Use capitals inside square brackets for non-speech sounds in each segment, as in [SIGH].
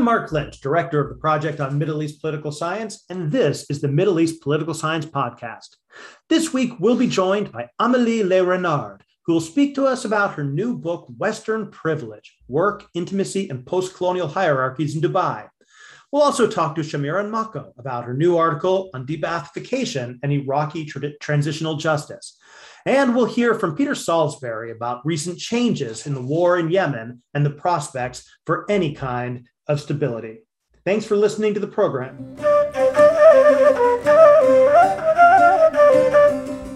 I'm Mark Lynch, Director of the Project on Middle East Political Science, and this is the Middle East Political Science Podcast. This week, we'll be joined by Amélie Le Renard, who will speak to us about her new book, Western Privilege Work, Intimacy, and Post Colonial Hierarchies in Dubai. We'll also talk to Shamiran Mako about her new article on de-Baathification and Iraqi tra- transitional justice. And we'll hear from Peter Salisbury about recent changes in the war in Yemen and the prospects for any kind of stability. Thanks for listening to the program.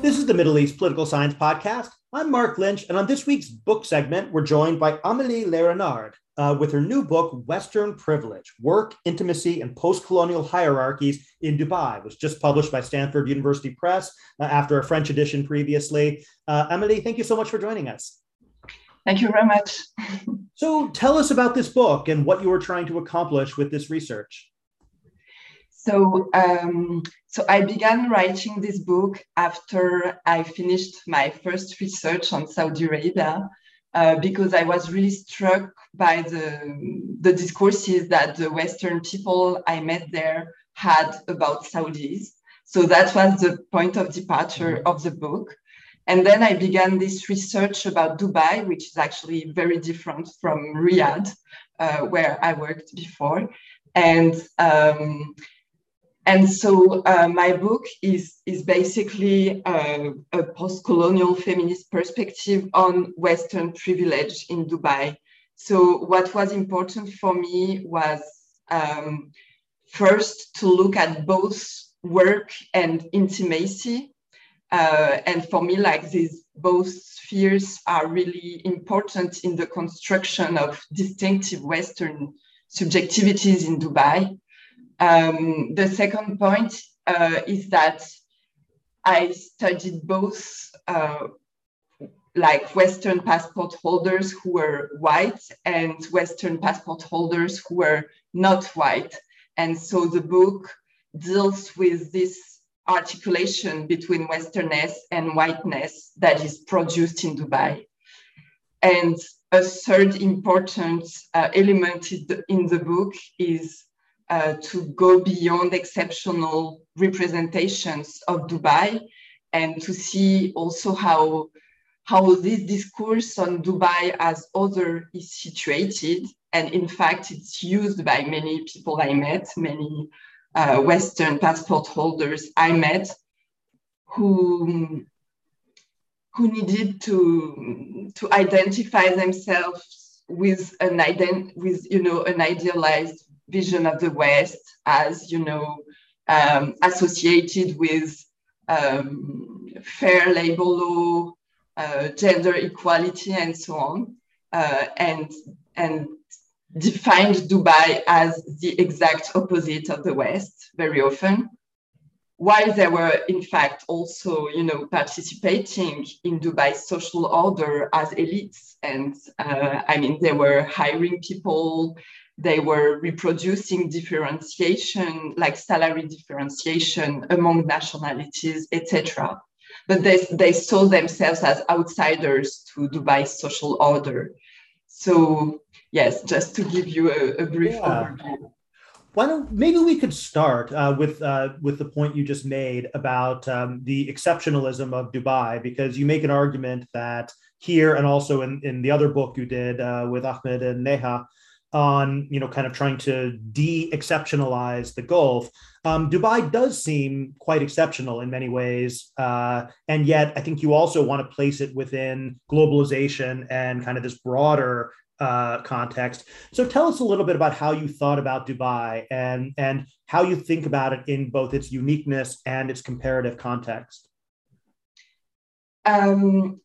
This is the Middle East Political Science Podcast. I'm Mark Lynch, and on this week's book segment, we're joined by Amélie Le Renard uh, with her new book, Western Privilege Work, Intimacy, and Post Colonial Hierarchies in Dubai. It was just published by Stanford University Press uh, after a French edition previously. Uh, Amélie, thank you so much for joining us. Thank you very much. [LAUGHS] so, tell us about this book and what you were trying to accomplish with this research. So, um, so I began writing this book after I finished my first research on Saudi Arabia, uh, because I was really struck by the the discourses that the Western people I met there had about Saudis. So that was the point of departure of the book. And then I began this research about Dubai, which is actually very different from Riyadh, uh, where I worked before. And um, and so uh, my book is is basically a, a post-colonial feminist perspective on Western privilege in Dubai. So what was important for me was um, first to look at both work and intimacy uh, and for me, like these both spheres are really important in the construction of distinctive Western subjectivities in Dubai. Um, the second point uh, is that I studied both uh, like Western passport holders who were white and Western passport holders who were not white. And so the book deals with this articulation between Westernness and whiteness that is produced in Dubai. And a third important uh, element in the book is uh, to go beyond exceptional representations of Dubai and to see also how, how this discourse on Dubai as other is situated. And in fact, it's used by many people I met, many uh, Western passport holders I met who, who needed to, to identify themselves with an ident- with you know an idealized vision of the West as you know um, associated with um, fair labor law, uh, gender equality, and so on, uh, and and defined Dubai as the exact opposite of the West very often, while they were in fact also, you know, participating in Dubai's social order as elites. And uh, I mean, they were hiring people, they were reproducing differentiation, like salary differentiation among nationalities, etc. But they, they saw themselves as outsiders to Dubai's social order. So yes, just to give you a, a brief yeah. overview. Why don't maybe we could start uh, with uh, with the point you just made about um, the exceptionalism of Dubai, because you make an argument that here and also in, in the other book you did uh, with Ahmed and Neha on you know kind of trying to de-exceptionalize the Gulf. Um, Dubai does seem quite exceptional in many ways, uh, and yet I think you also want to place it within globalization and kind of this broader uh, context. So tell us a little bit about how you thought about Dubai and and how you think about it in both its uniqueness and its comparative context. Um,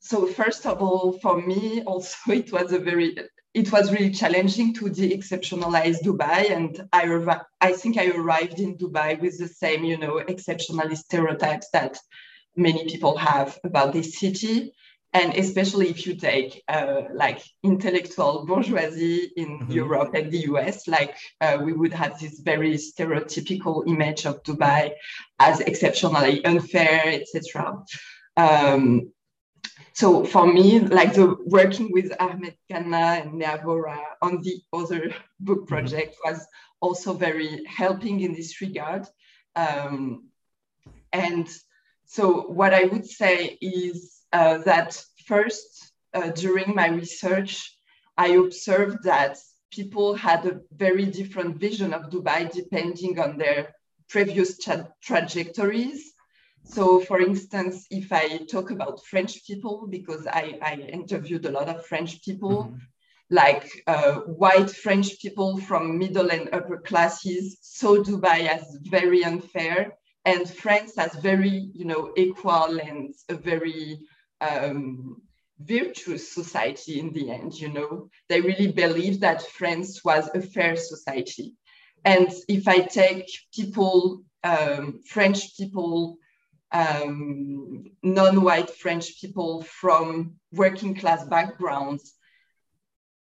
so first of all, for me, also [LAUGHS] it was a very it was really challenging to de-exceptionalize Dubai, and I I think I arrived in Dubai with the same you know exceptionalist stereotypes that many people have about this city and especially if you take uh, like intellectual bourgeoisie in mm-hmm. Europe and the US, like uh, we would have this very stereotypical image of Dubai as exceptionally unfair, etc. Um, so for me, like the working with Ahmed Kanna and Neha Vora on the other book mm-hmm. project was also very helping in this regard. Um, and so what I would say is uh, that first, uh, during my research, I observed that people had a very different vision of Dubai depending on their previous tra trajectories. So, for instance, if I talk about French people, because I, I interviewed a lot of French people, mm -hmm. like uh, white French people from middle and upper classes, saw Dubai as very unfair, and France as very, you know, equal and a very um, virtuous society in the end. You know, they really believed that France was a fair society. And if I take people, um, French people um, non-white French people from working class backgrounds,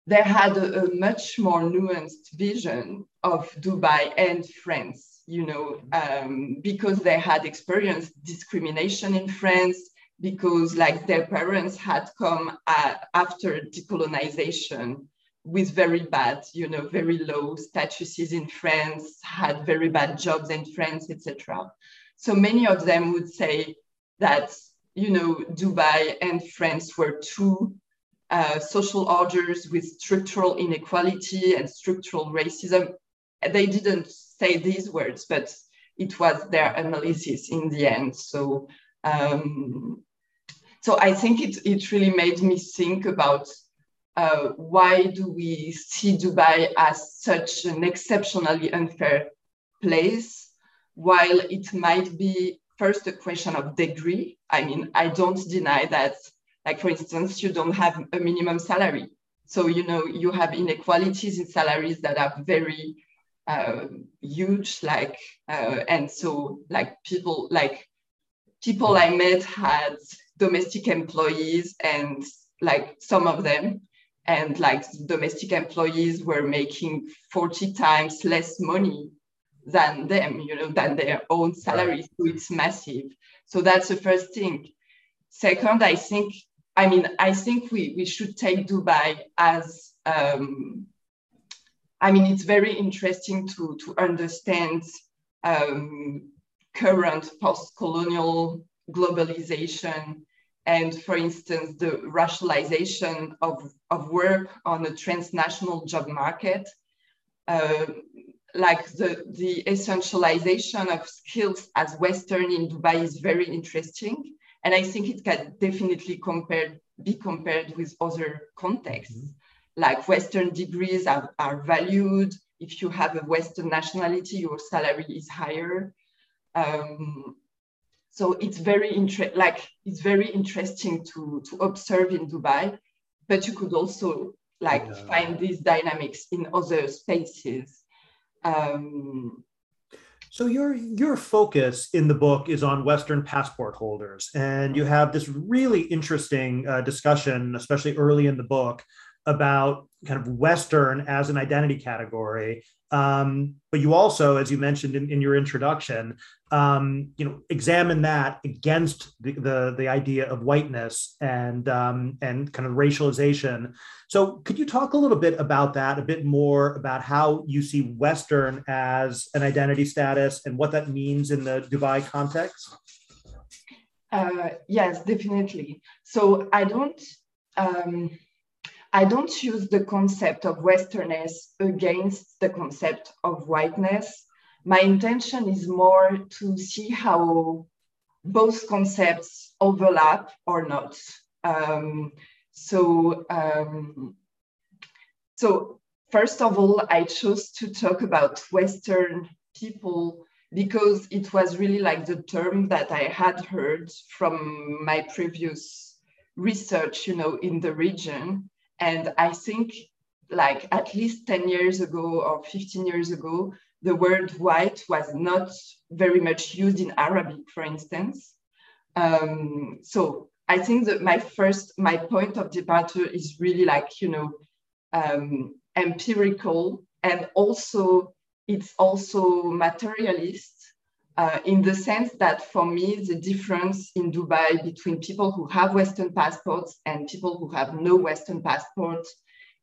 they had a, a, much more nuanced vision of Dubai and France, you know, um, because they had experienced discrimination in France, because like their parents had come uh, after decolonization with very bad, you know, very low statuses in France, had very bad jobs in France, etc. So many of them would say that, you know, Dubai and France were two uh, social orders with structural inequality and structural racism. They didn't say these words, but it was their analysis in the end. So, um, so I think it, it really made me think about uh, why do we see Dubai as such an exceptionally unfair place while it might be first a question of degree. I mean, I don't deny that, like, for instance, you don't have a minimum salary. So, you know, you have inequalities in salaries that are very uh, huge, like, uh, and so, like, people, like, people I met had domestic employees and like some of them and like domestic employees were making 40 times less money than them, you know, than their own salaries. So it's massive. So that's the first thing. Second, I think, I mean, I think we, we should take Dubai as, um, I mean, it's very interesting to, to understand um, current post-colonial globalization and for instance, the rationalization of, of work on a transnational job market. Uh, like the, the essentialization of skills as Western in Dubai is very interesting. And I think it can definitely compared, be compared with other contexts. Mm -hmm. Like Western degrees are, are valued. If you have a Western nationality, your salary is higher. Um, so it's very inter- like it's very interesting to, to observe in Dubai, but you could also like yeah. find these dynamics in other spaces um, so your your focus in the book is on Western passport holders, and you have this really interesting uh, discussion, especially early in the book, about kind of Western as an identity category. Um, but you also, as you mentioned in, in your introduction, um, you know, examine that against the, the, the idea of whiteness and um, and kind of racialization. So, could you talk a little bit about that, a bit more about how you see Western as an identity status and what that means in the Dubai context? Uh, yes, definitely. So I don't. Um, I don't use the concept of Westernness against the concept of whiteness. My intention is more to see how both concepts overlap or not. Um, so, um, so first of all, I chose to talk about Western people because it was really like the term that I had heard from my previous research, you know, in the region. And I think like at least 10 years ago or 15 years ago, the word white was not very much used in Arabic, for instance. Um, so I think that my first, my point of departure is really like, you know, um, empirical and also it's also materialist uh, in the sense that for me, the difference in Dubai between people who have Western passports and people who have no Western passport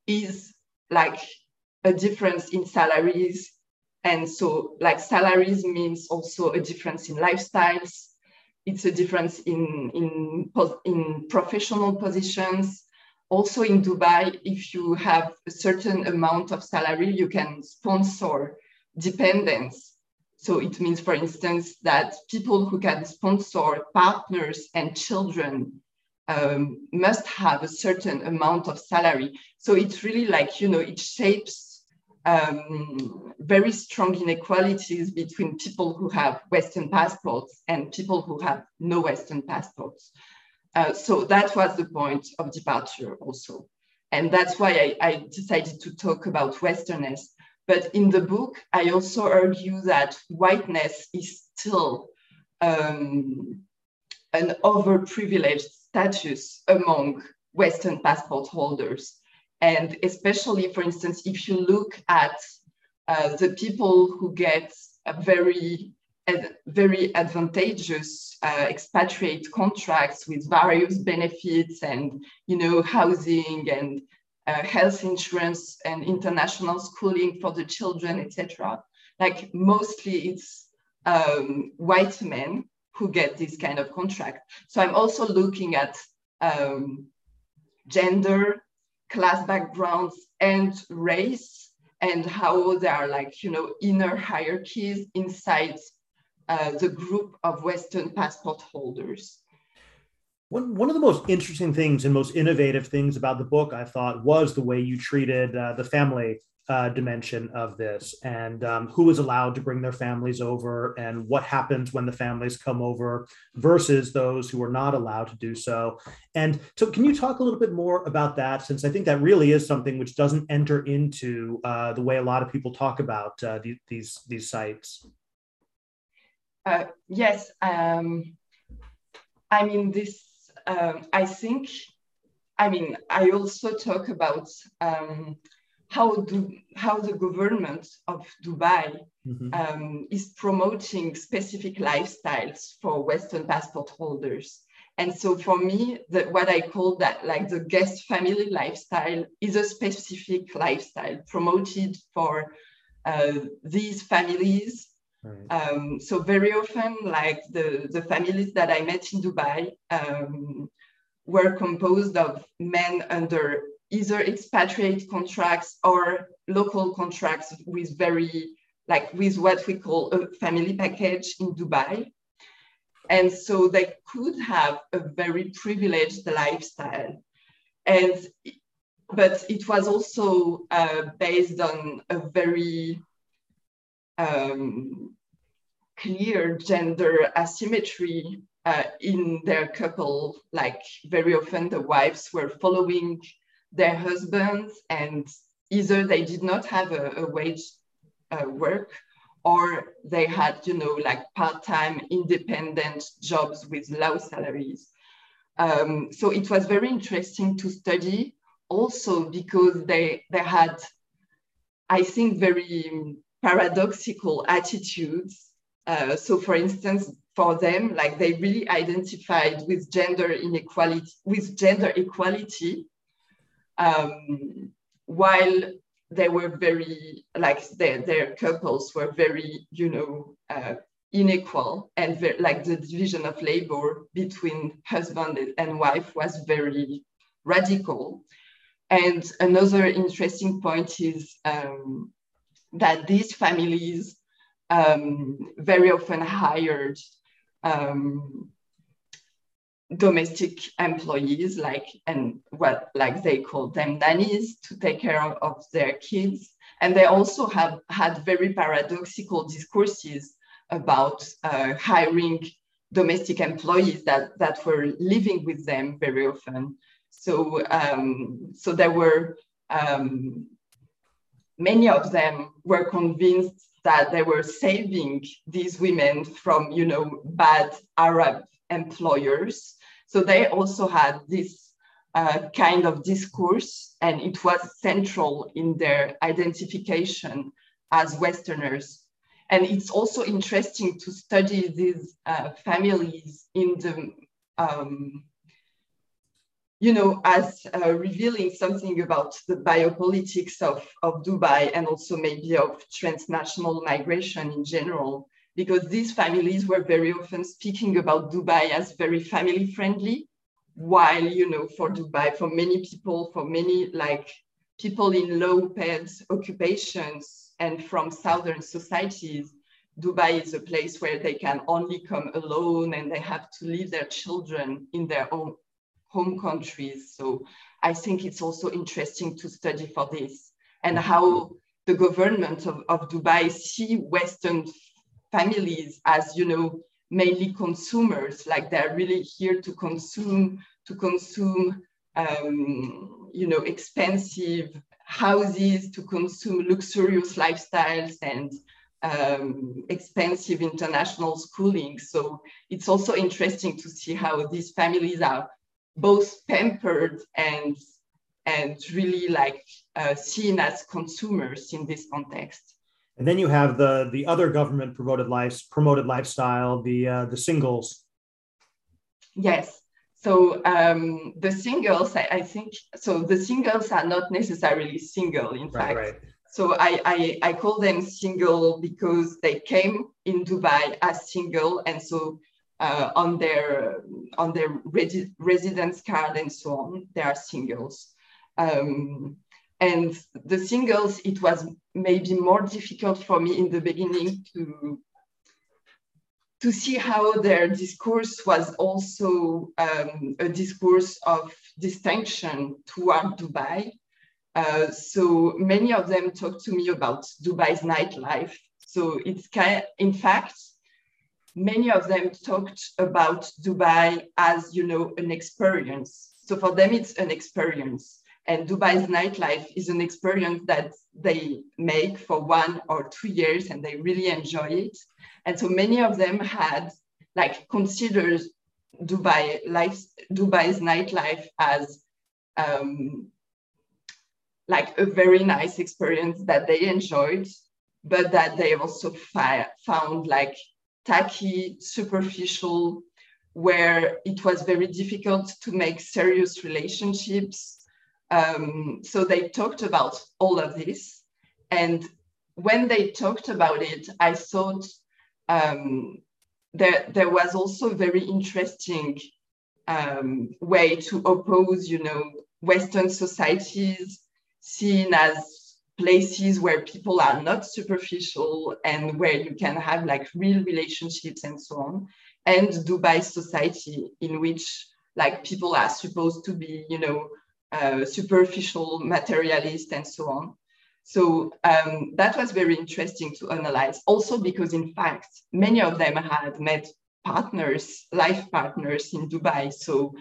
is like a difference in salaries. And so like salaries means also a difference in lifestyles. It's a difference in, in, in professional positions. Also in Dubai, if you have a certain amount of salary, you can sponsor dependents so it means, for instance, that people who can sponsor partners and children um, must have a certain amount of salary. So it's really like, you know, it shapes um, very strong inequalities between people who have Western passports and people who have no Western passports. Uh, so that was the point of departure also. And that's why I, I decided to talk about Westerness but in the book, I also argue that whiteness is still um, an overprivileged status among Western passport holders. And especially, for instance, if you look at uh, the people who get very, very advantageous uh, expatriate contracts with various benefits and, you know, housing and uh, health insurance and international schooling for the children, etc. Like mostly it's um, white men who get this kind of contract. So I'm also looking at um, gender, class backgrounds, and race, and how there are like you know inner hierarchies inside uh, the group of Western passport holders. One, one of the most interesting things and most innovative things about the book, I thought, was the way you treated uh, the family uh, dimension of this and um, who is allowed to bring their families over and what happens when the families come over versus those who are not allowed to do so. And so, can you talk a little bit more about that? Since I think that really is something which doesn't enter into uh, the way a lot of people talk about uh, the, these these sites. Uh, yes, um, I mean this um, I think, I mean, I also talk about um, how do how the government of Dubai mm-hmm. um, is promoting specific lifestyles for Western passport holders. And so for me, the, what I call that like the guest family lifestyle is a specific lifestyle promoted for uh, these families Um, so very often, like the, the families that I met in Dubai um, were composed of men under either expatriate contracts or local contracts with very, like with what we call a family package in Dubai. And so they could have a very privileged lifestyle. And, but it was also uh, based on a very um, clear gender asymmetry uh, in their couple. Like very often the wives were following their husbands and either they did not have a, a wage uh, work or they had, you know, like part-time independent jobs with low salaries. Um, so it was very interesting to study also because they, they had, I think, very paradoxical attitudes. Uh, so for instance, for them, like they really identified with gender inequality, with gender equality, um, while they were very, like their, their couples were very, you know, uh, unequal and very, like the division of labor between husband and wife was very radical. And another interesting point is um, that these families um, very often hired um, domestic employees like and what like they call them nannies to take care of, of their kids. And they also have had very paradoxical discourses about uh, hiring domestic employees that, that were living with them very often. So um, so there were um, many of them were convinced that they were saving these women from, you know, bad Arab employers. So they also had this uh, kind of discourse, and it was central in their identification as Westerners. and it's also interesting to study these uh, families in the um, you know, as uh, revealing something about the biopolitics of, of Dubai and also maybe of transnational migration in general, because these families were very often speaking about Dubai as very family friendly, while, you know, for Dubai, for many people, for many like people in low paid occupations and from southern societies, Dubai is a place where they can only come alone and they have to leave their children in their own home countries. So I think it's also interesting to study for this and how the government of, of Dubai see Western families as, you know, mainly consumers, like they're really here to consume, to consume, um, you know, expensive houses, to consume luxurious lifestyles and um, expensive international schooling. So it's also interesting to see how these families are both pampered and and really like uh, seen as consumers in this context. And then you have the the other government promoted life promoted lifestyle, the uh, the singles. Yes. So um, the singles, I, I, think, so the singles are not necessarily single. In right, fact, right. so I, I I call them single because they came in Dubai as single, and so uh, on their on their resi- residence card and so on. They are singles. Um, and the singles, it was maybe more difficult for me in the beginning to to see how their discourse was also um, a discourse of distinction toward Dubai. Uh, so many of them talked to me about Dubai's nightlife. So it's kind, in fact, many of them talked about Dubai as, you know, an experience. So for them, it's an experience. And Dubai's nightlife is an experience that they make for one or two years and they really enjoy it. And so many of them had like considered Dubai life, Dubai's nightlife as um, like a very nice experience that they enjoyed, but that they also fi- found like tacky, superficial, where it was very difficult to make serious relationships. Um, so they talked about all of this. And when they talked about it, I thought um, there, there was also a very interesting um, way to oppose, you know, Western societies seen as places where people are not superficial and where you can have like real relationships and so on and dubai society in which like people are supposed to be you know uh, superficial materialist and so on. So um, that was very interesting to analyze. Also because in fact many of them had met partners life partners in dubai. So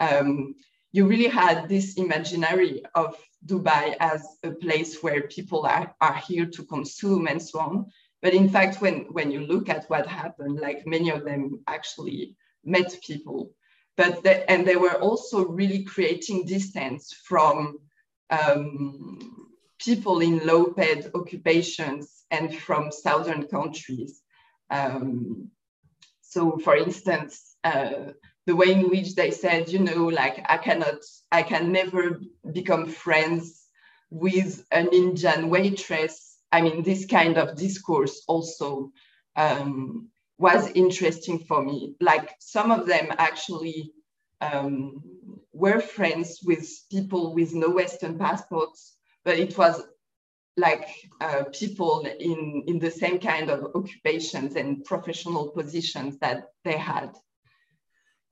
um, you really had this imaginary of Dubai as a place where people are, are here to consume and so on. But in fact, when, when you look at what happened, like many of them actually met people. But and they were also really creating distance from um, people in low paid occupations and from southern countries. Um, so for instance, uh, the way in which they said, you know, like I cannot, I can never become friends with an Indian waitress. I mean, this kind of discourse also um, was interesting for me. Like some of them actually um, were friends with people with no Western passports, but it was like uh, people in, in the same kind of occupations and professional positions that they had.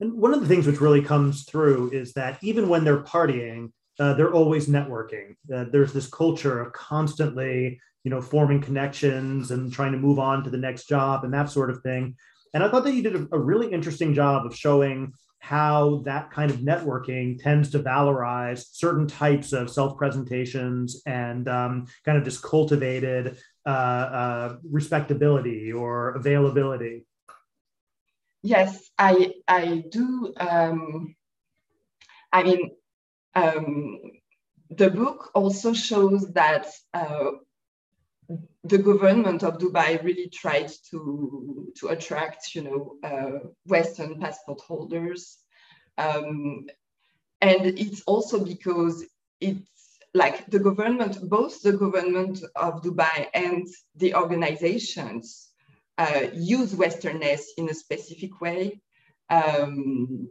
And one of the things which really comes through is that even when they're partying, uh, they're always networking. Uh, there's this culture of constantly, you know, forming connections and trying to move on to the next job and that sort of thing. And I thought that you did a, a really interesting job of showing how that kind of networking tends to valorize certain types of self presentations and um, kind of this cultivated uh, uh, respectability or availability. Yes, I I do. Um, I mean, um, the book also shows that uh, the government of Dubai really tried to to attract, you know, uh, Western passport holders, um, and it's also because it's like the government, both the government of Dubai and the organizations uh, use Westernness in a specific way. Um,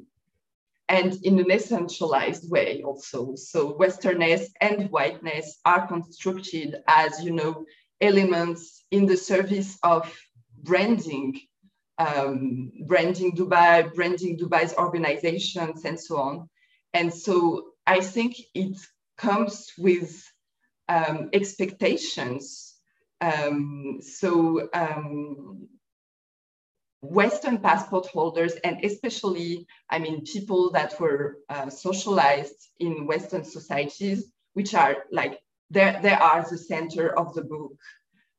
and in an essentialized way also. So Westernness and whiteness are constructed as, you know, elements in the service of branding, um, branding Dubai, branding Dubai's organizations and so on. And so I think it comes with um, expectations. Um, so um, Western passport holders, and especially, I mean, people that were uh, socialized in Western societies, which are like, they are the center of the book.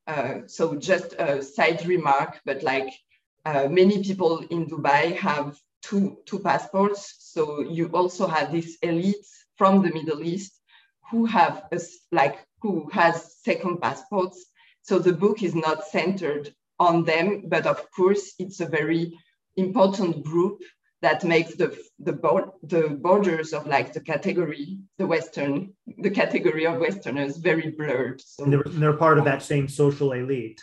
Uh, so just a side remark, but like uh, many people in Dubai have two, two passports. So you also have this elite from the Middle East who have a, like who has second passports. So the book is not centered on them, but of course it's a very important group that makes the the, the borders of like the category, the Western, the category of Westerners very blurred. So they're, they're part of that same social elite.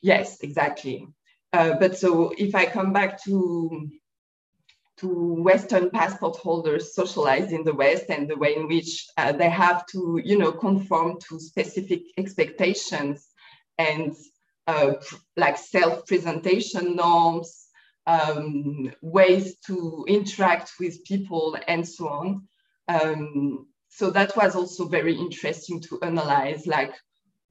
Yes, exactly. Uh, but so if I come back to to Western passport holders socialized in the West and the way in which uh, they have to, you know, conform to specific expectations and uh, like self-presentation norms, um, ways to interact with people and so on. Um, so that was also very interesting to analyze like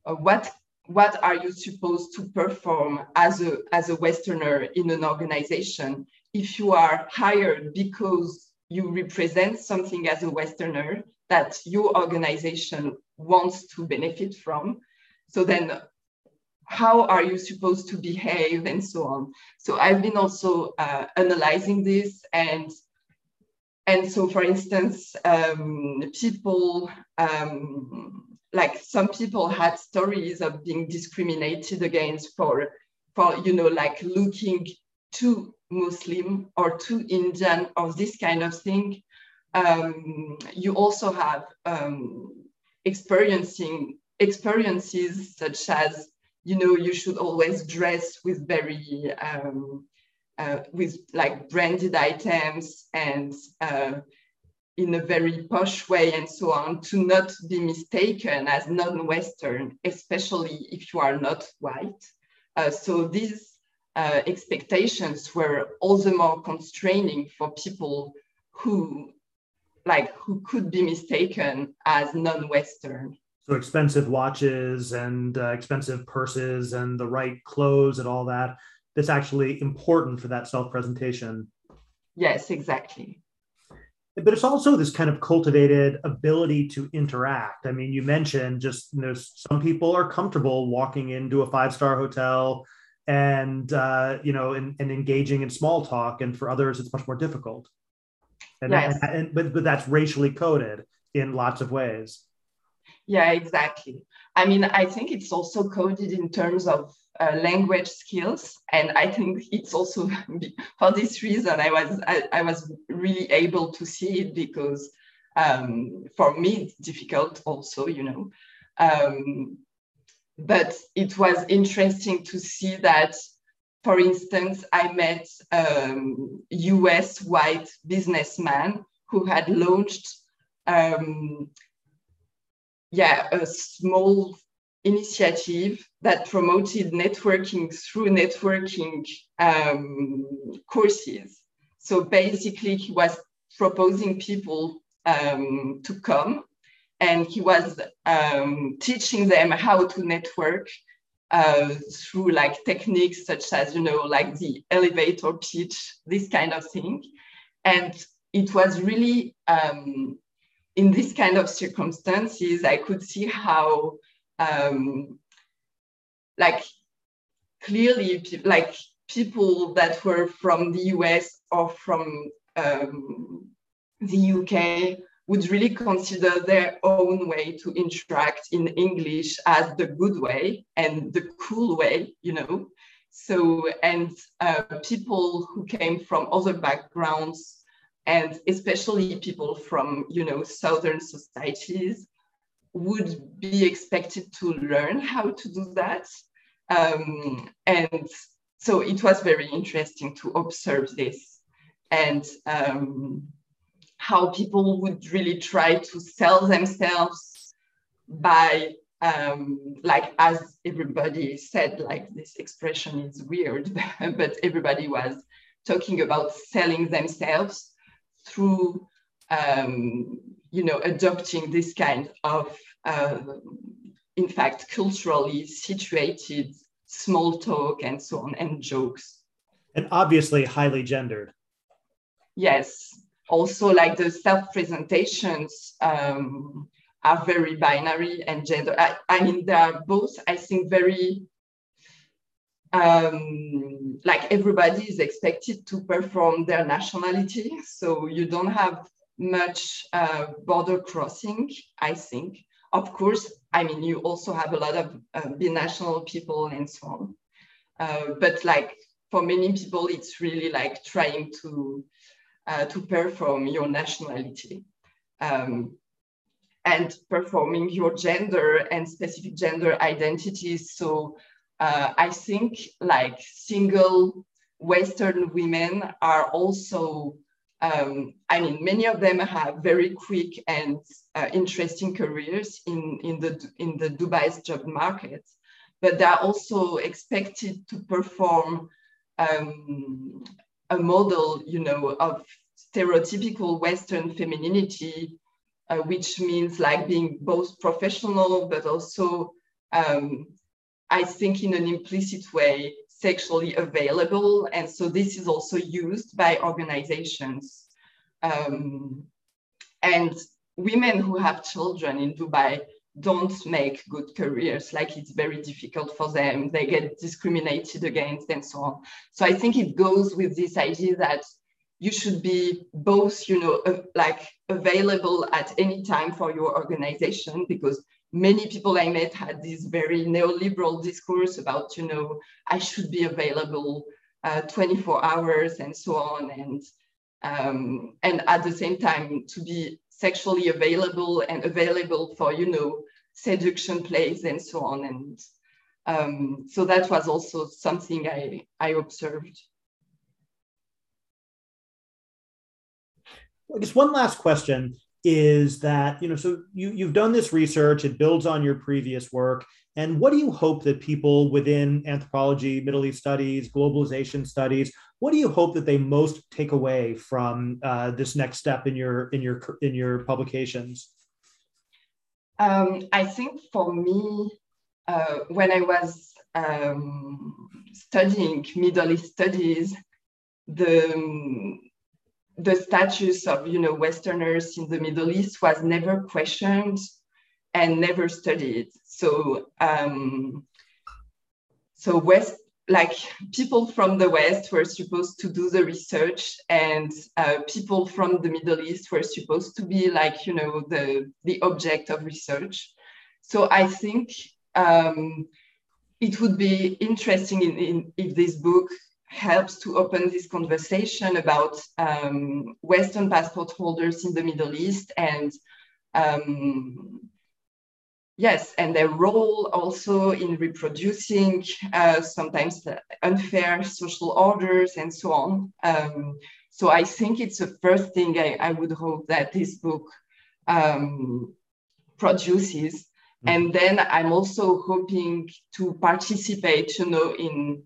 uh, what what are you supposed to perform as a as a westerner in an organization? If you are hired because you represent something as a westerner that your organization wants to benefit from so then how are you supposed to behave and so on? So i've been also uh, analyzing this and and so for instance um, people um, like some people had stories of being discriminated against for for you know like looking too muslim or too indian or this kind of thing. Um, you also have um, experiencing experiences such as you know, you should always dress with very, um, uh, with like branded items and uh, in a very posh way and so on to not be mistaken as non-Western, especially if you are not white. Uh, so these uh, expectations were all the more constraining for people who like who could be mistaken as non-Western. So expensive watches and uh, expensive purses and the right clothes and all that that's actually important for that self presentation yes exactly but it's also this kind of cultivated ability to interact i mean you mentioned just you know some people are comfortable walking into a five star hotel and uh, you know and, and, engaging in small talk and for others it's much more difficult and, yes. and, and but, but that's racially coded in lots of ways yeah, exactly. I mean, I think it's also coded in terms of uh, language skills, and I think it's also [LAUGHS] for this reason I was I, I was really able to see it because um, for me it's difficult also, you know. Um, but it was interesting to see that, for instance, I met um, US white businessman who had launched um, yeah, a small initiative that promoted networking through networking um, courses. So basically, he was proposing people um, to come and he was um, teaching them how to network uh, through like techniques such as, you know, like the elevator pitch, this kind of thing. And it was really um, in this kind of circumstances, I could see how, um, like, clearly, like people that were from the US or from um, the UK would really consider their own way to interact in English as the good way and the cool way, you know. So, and uh, people who came from other backgrounds, and especially people from, you know, Southern societies, would be expected to learn how to do that. Um, and so it was very interesting to observe this and um, how people would really try to sell themselves by um, like as everybody said like this expression is weird [LAUGHS] but everybody was talking about selling themselves through um, you know adopting this kind of uh, in fact culturally situated small talk and so on and jokes. And obviously highly gendered. Yes. Also like the self presentations um, are very binary and gender I, I, mean they are both i think very um, like everybody is expected to perform their nationality so you don't have much uh, border crossing i think of course, I mean, you also have a lot of uh, binational people and so on. Uh, but like for many people, it's really like trying to uh, to perform your nationality um, and performing your gender and specific gender identities. So uh, I think like single Western women are also um, I mean, many of them have very quick and uh, interesting careers in, in, the, in the Dubai's job market, but they're also expected to perform um, a model, you know, of stereotypical Western femininity, uh, which means like being both professional, but also, um, I think in an implicit way, sexually available. And so this is also used by organizations. Um, and women who have children in Dubai don't make good careers, like it's very difficult for them. They get discriminated against and so on. So I think it goes with this idea that you should be both, you know, like available at any time for your organization because many people I met had this very neoliberal discourse about, you know, I should be available uh, 24 hours and so on. And, um, and at the same time, to be sexually available and available for, you know, seduction plays and so on. And um, so that was also something I, I observed. I guess one last question is that you know so you you've done this research it builds on your previous work. And what do you hope that people within anthropology middle east studies globalization studies what do you hope that they most take away from uh, this next step in your in your in your publications? Um, i think for me uh, when i was um, studying middle east studies the the status of you know Westerners in the Middle East was never questioned and never studied. So um, so West like people from the West were supposed to do the research, and uh, people from the Middle East were supposed to be like you know the the object of research. So I think um, it would be interesting in, in, if this book helps to open this conversation about um, Western passport holders in the Middle East and um, yes, and their role also in reproducing uh, sometimes unfair social orders and so on. Um, so I think it's the first thing I, I would hope that this book um, produces. Mm-hmm. And then I'm also hoping to participate, you know, in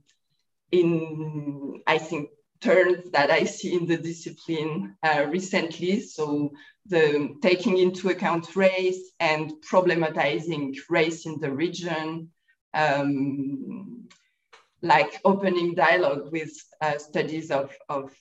in, I think, turns that I see in the discipline uh, recently. So the taking into account race and problematizing race in the region, um, like opening dialogue with uh, studies of, of,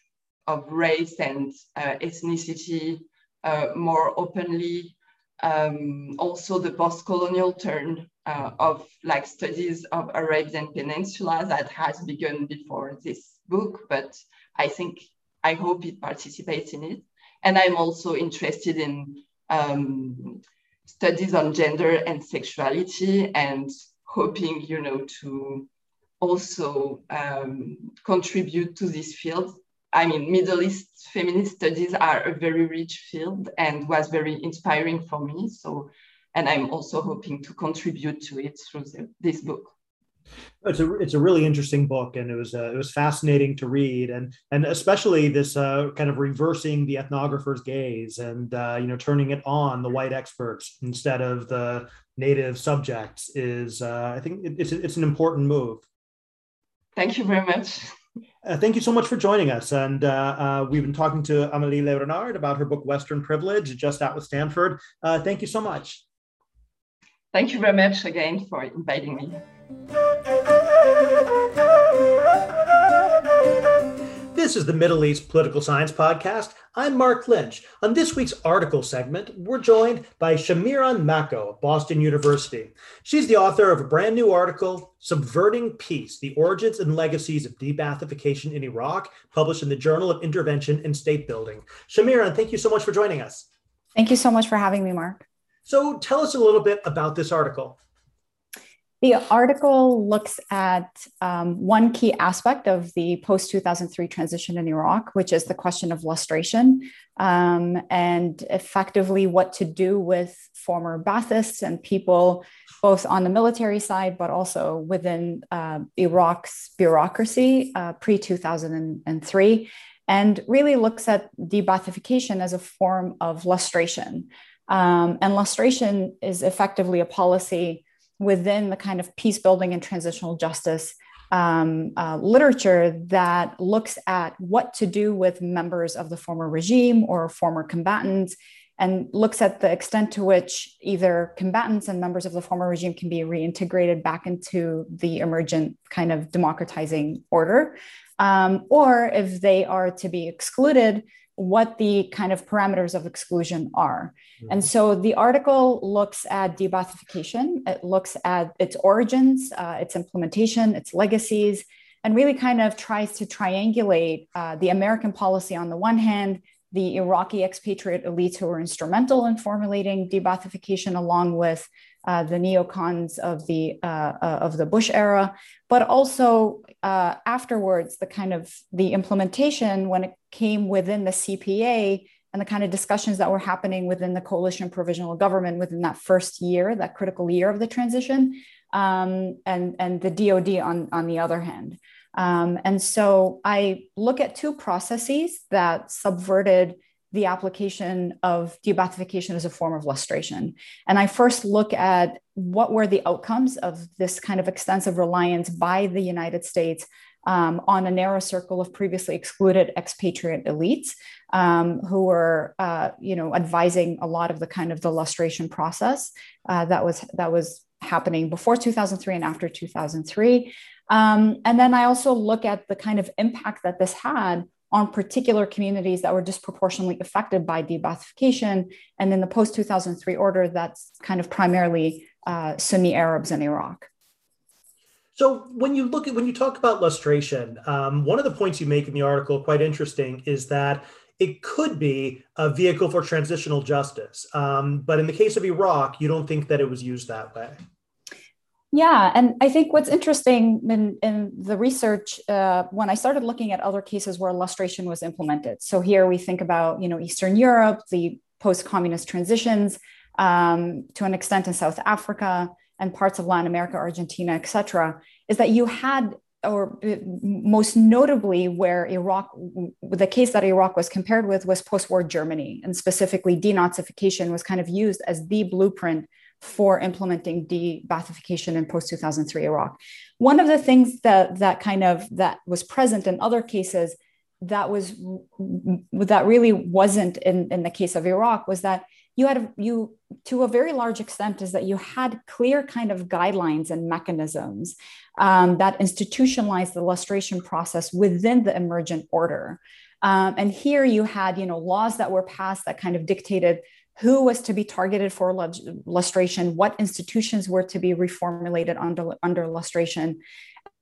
of race and uh, ethnicity uh, more openly. Um, also the post-colonial turn uh, of like studies of Arabian Peninsula that has begun before this book, but I think I hope it participates in it. And I'm also interested in um, studies on gender and sexuality and hoping, you know, to also um, contribute to this field. I mean, Middle East feminist studies are a very rich field and was very inspiring for me. So, and I'm also hoping to contribute to it through the, this book. It's a it's a really interesting book, and it was uh, it was fascinating to read, and and especially this uh, kind of reversing the ethnographer's gaze, and uh, you know turning it on the white experts instead of the native subjects is uh, I think it's it's an important move. Thank you very much. Uh, thank you so much for joining us. And uh, uh, we've been talking to Amélie Le Renard about her book, Western Privilege, just out with Stanford. Uh, thank you so much. Thank you very much again for inviting me. This is the Middle East Political Science Podcast. I'm Mark Lynch. On this week's article segment, we're joined by Shamiran Mako of Boston University. She's the author of a brand new article, Subverting Peace The Origins and Legacies of De-Baathification in Iraq, published in the Journal of Intervention and State Building. Shamiran, thank you so much for joining us. Thank you so much for having me, Mark. So tell us a little bit about this article. The article looks at um, one key aspect of the post 2003 transition in Iraq, which is the question of lustration um, and effectively what to do with former Baathists and people, both on the military side, but also within uh, Iraq's bureaucracy uh, pre 2003, and really looks at de-Baathification as a form of lustration. Um, and lustration is effectively a policy within the kind of peace building and transitional justice um, uh, literature that looks at what to do with members of the former regime or former combatants and looks at the extent to which either combatants and members of the former regime can be reintegrated back into the emergent kind of democratizing order, um, or if they are to be excluded, what the kind of parameters of exclusion are. Mm-hmm. And so the article looks at de-Baathification, it looks at its origins, uh, its implementation, its legacies, and really kind of tries to triangulate uh, the American policy on the one hand, the Iraqi expatriate elites who were instrumental in formulating de-Baathification, along with uh, the neocons of the uh, uh, of the Bush era, but also uh, afterwards the kind of the implementation when it came within the CPA and the kind of discussions that were happening within the coalition provisional government within that first year, that critical year of the transition, um, and and the DoD on on the other hand. Um, and so I look at two processes that subverted the application of de-Baathification as a form of lustration. And I first look at what were the outcomes of this kind of extensive reliance by the United States um, on a narrow circle of previously excluded expatriate elites um, who were, uh, you know, advising a lot of the kind of the lustration process uh, that was that was happening before 2003 and after 2003. Um, and then I also look at the kind of impact that this had on particular communities that were disproportionately affected by de-Baathification. And in the post 2003 order, that's kind of primarily uh, Sunni Arabs in Iraq. So when you look at when you talk about lustration, um, one of the points you make in the article, quite interesting, is that it could be a vehicle for transitional justice. Um, but in the case of Iraq, you don't think that it was used that way. Yeah, and I think what's interesting in, in the research uh, when I started looking at other cases where lustration was implemented. So here we think about you know Eastern Europe, the post-communist transitions, um, to an extent in South Africa and parts of Latin America, Argentina, et cetera, is that you had or uh, most notably where Iraq, the case that Iraq was compared with was post-war Germany, and specifically denazification was kind of used as the blueprint for implementing de-Baathification in post-2003 Iraq. One of the things that that kind of that was present in other cases that was that really wasn't in, in the case of Iraq was that you had you to a very large extent is that you had clear kind of guidelines and mechanisms um, that institutionalized the lustration process within the emergent order. Um, and here you had you know laws that were passed that kind of dictated who was to be targeted for lustration, what institutions were to be reformulated under, under lustration.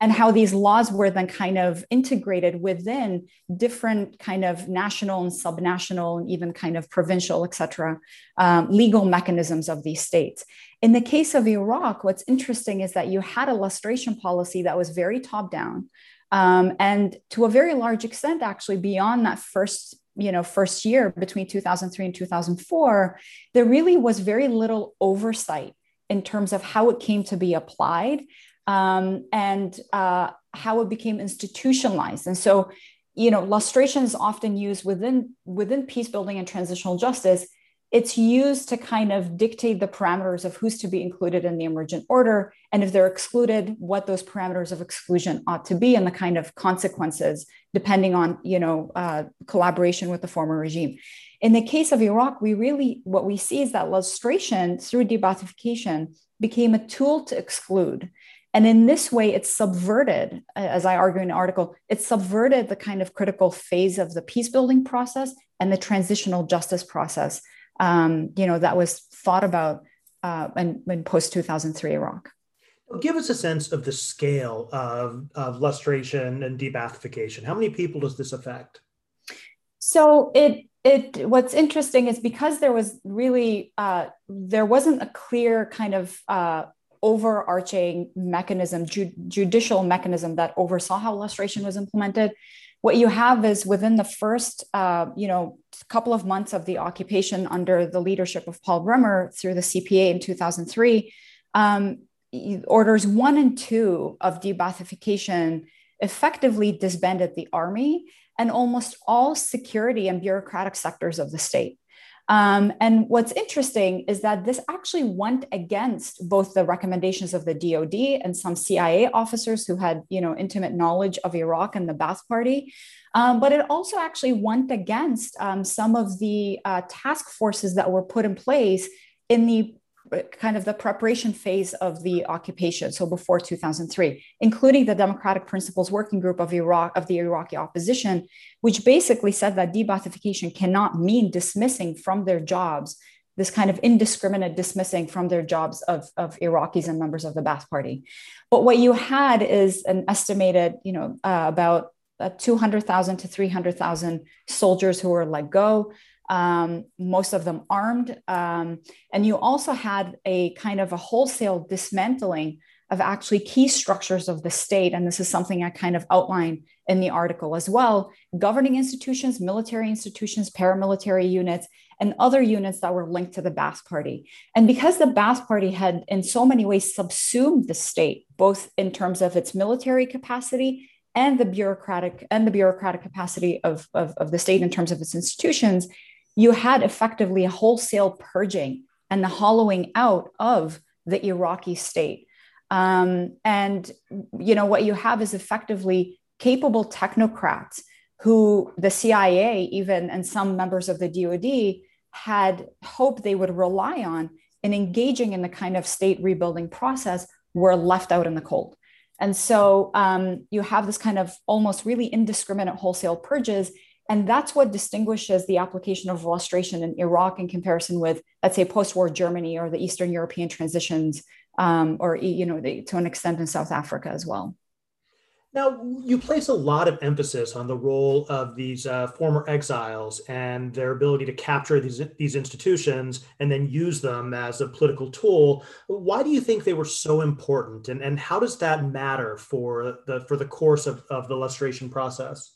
and how these laws were then kind of integrated within different kind of national and subnational and even kind of provincial, et cetera, um, legal mechanisms of these states. In the case of Iraq, what's interesting is that you had a lustration policy that was very top down. Um, and to a very large extent, actually, beyond that first you know first year between 2003 and 2004 there really was very little oversight in terms of how it came to be applied um, and uh, how it became institutionalized. And so, you know, lustration is often used within within peace building and transitional justice. It's used to kind of dictate the parameters of who's to be included in the emergent order, and if they're excluded, what those parameters of exclusion ought to be, and the kind of consequences depending on, you know, uh, collaboration with the former regime. In the case of Iraq, we really what we see is that lustration through de-Baathification became a tool to exclude. And in this way, it's subverted, as I argue in the article, it subverted the kind of critical phase of the peace building process and the transitional justice process, um, you know, that was thought about uh, in, in post 2003 Iraq. Give us a sense of the scale of, of lustration and de-Baathification. How many people does this affect? So it it what's interesting is because there was really uh, there wasn't a clear kind of uh, overarching mechanism, ju- judicial mechanism that oversaw how lustration was implemented. What you have is within the first, uh, you know, couple of months of the occupation under the leadership of Paul Bremer through the CPA in 2003, um, orders one and two of de-Baathification effectively disbanded the army and almost all security and bureaucratic sectors of the state. Um, and what's interesting is that this actually went against both the recommendations of the DoD and some CIA officers who had, you know, intimate knowledge of Iraq and the Ba'ath Party. Um, but it also actually went against um, some of the uh, task forces that were put in place in the kind of the preparation phase of the occupation, so before 2003, including the Democratic Principles Working Group of Iraq of the Iraqi opposition, which basically said that de-Baathification cannot mean dismissing from their jobs this kind of indiscriminate dismissing from their jobs of, of Iraqis and members of the Ba'ath Party. But what you had is an estimated, you know, uh, about uh, 200,000 to 300,000 soldiers who were let go um, most of them armed. Um, and you also had a kind of a wholesale dismantling of actually key structures of the state. And this is something I kind of outline in the article as well governing institutions, military institutions, paramilitary units, and other units that were linked to the Ba'ath Party. And because the Ba'ath Party had, in so many ways, subsumed the state, both in terms of its military capacity and the bureaucratic and the bureaucratic capacity of, of, of the state in terms of its institutions, you had effectively a wholesale purging and the hollowing out of the Iraqi state. Um, and you know what you have is effectively capable technocrats who the CIA, even and some members of the DoD, had hoped they would rely on in engaging in the kind of state rebuilding process were left out in the cold. And so um, you have this kind of almost really indiscriminate wholesale purges and that's what distinguishes the application of lustration in Iraq in comparison with, let's say, post-war Germany or the Eastern European transitions, um, or you know, the, to an extent in South Africa as well. Now, you place a lot of emphasis on the role of these uh, former exiles and their ability to capture these, these institutions and then use them as a political tool. Why do you think they were so important, and, and how does that matter for the for the course of, of the lustration process?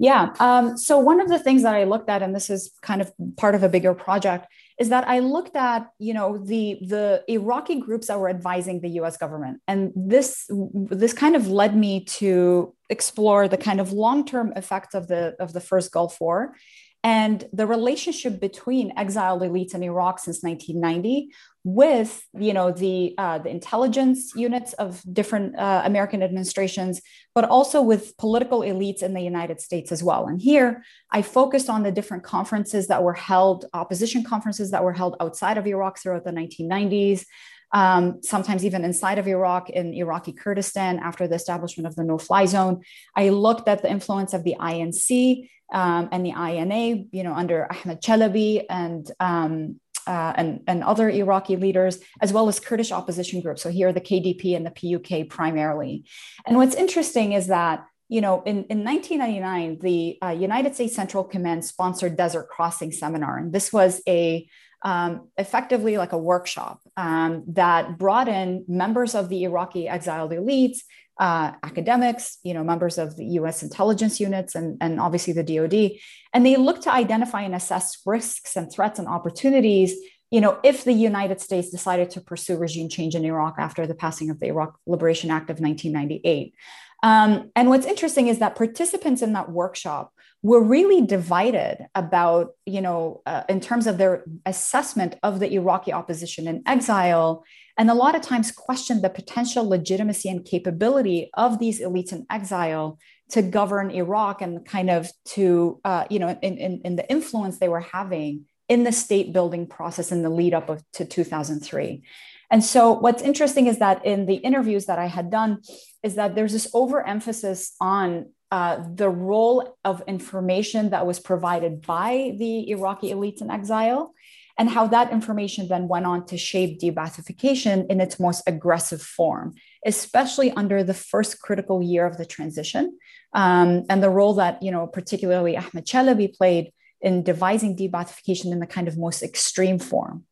Yeah. Um, so one of the things that I looked at, and this is kind of part of a bigger project, is that I looked at, you know, the the Iraqi groups that were advising the U.S. government, and this this kind of led me to explore the kind of long term effects of the of the first Gulf War, and the relationship between exiled elites in Iraq since 1990 with you know the uh, the intelligence units of different uh, American administrations, but also with political elites in the United States as well. And here I focused on the different conferences that were held, opposition conferences that were held outside of Iraq throughout the 1990s. Um, sometimes even inside of Iraq in Iraqi Kurdistan after the establishment of the no fly zone. I looked at the influence of the INC um, and the INA, you know, under Ahmed Chalabi and um, uh, and, and other Iraqi leaders, as well as Kurdish opposition groups. So here, are the KDP and the PUK primarily. And what's interesting is that you know, in, in 1999, the uh, United States Central Command sponsored Desert Crossing Seminar. And this was a um, effectively like a workshop um, that brought in members of the Iraqi exiled elites, uh, academics, you know, members of the U.S. intelligence units, and, and obviously the DoD, and they look to identify and assess risks and threats and opportunities. You know, if the United States decided to pursue regime change in Iraq after the passing of the Iraq Liberation Act of 1998. Um, and what's interesting is that participants in that workshop were really divided about, you know, uh, in terms of their assessment of the Iraqi opposition in exile, and a lot of times questioned the potential legitimacy and capability of these elites in exile to govern Iraq and kind of to, uh, you know, in, in, in, the influence they were having in the state building process in the lead up of, to 2003. And so, what's interesting is that in the interviews that I had done, is that there's this overemphasis on uh, the role of information that was provided by the Iraqi elites in exile, and how that information then went on to shape de-Baathification in its most aggressive form, especially under the first critical year of the transition, um, and the role that you know particularly Ahmed Chalabi played in devising de-Baathification in the kind of most extreme form.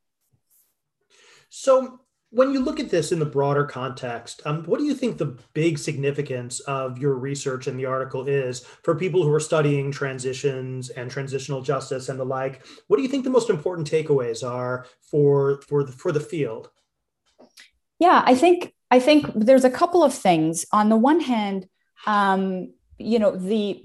So when you look at this in the broader context, um, what do you think the big significance of your research and the article is for people who are studying transitions and transitional justice and the like? What do you think the most important takeaways are for for the, for the field? Yeah, I think I think there's a couple of things. On the one hand, um, you know the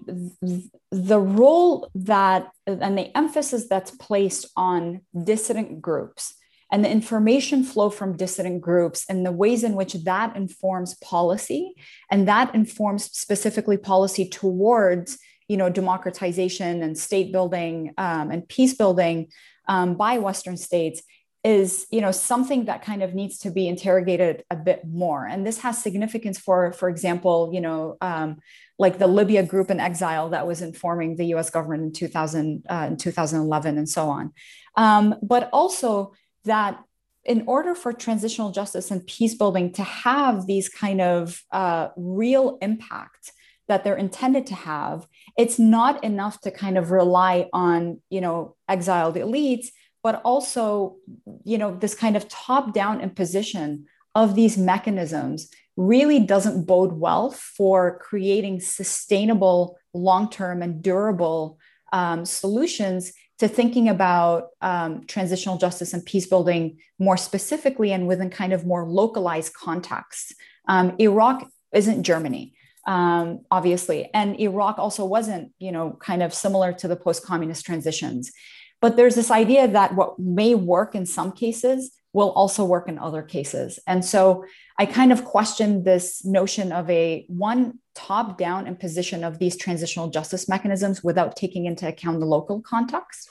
the role that and the emphasis that's placed on dissident groups and the information flow from dissident groups and the ways in which that informs policy and that informs specifically policy towards you know democratization and state building um, and peace building um, by western states is you know something that kind of needs to be interrogated a bit more. And this has significance for for example you know um, like the libya group in exile that was informing the us government in 2000 uh, in 2011 and so on. Um, but also that in order for transitional justice and peace building to have these kind of uh, real impact that they're intended to have it's not enough to kind of rely on you know exiled elites but also you know this kind of top down imposition of these mechanisms really doesn't bode well for creating sustainable long term and durable um, solutions to thinking about um, transitional justice and peace building more specifically and within kind of more localized contexts. Um, Iraq isn't Germany, um, obviously, and Iraq also wasn't, you know, kind of similar to the post-communist transitions. But there's this idea that what may work in some cases will also work in other cases. And so I kind of questioned this notion of a one top down imposition of these transitional justice mechanisms without taking into account the local context.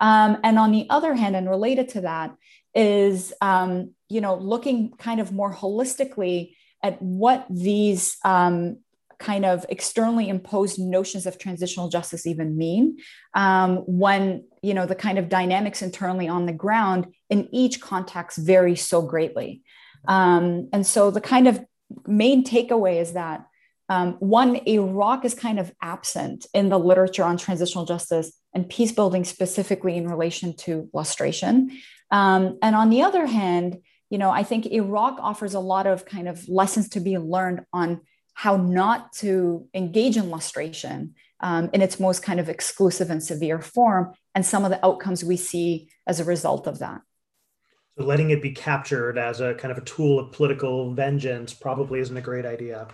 Um, and on the other hand, and related to that, is um, you know looking kind of more holistically at what these um, kind of externally imposed notions of transitional justice even mean um, when you know the kind of dynamics internally on the ground in each context vary so greatly um, and so the kind of main takeaway is that um, one, Iraq is kind of absent in the literature on transitional justice and peace building, specifically in relation to lustration. Um, and on the other hand, you know, I think Iraq offers a lot of kind of lessons to be learned on how not to engage in lustration um, in its most kind of exclusive and severe form, and some of the outcomes we see as a result of that. So letting it be captured as a kind of a tool of political vengeance probably isn't a great idea.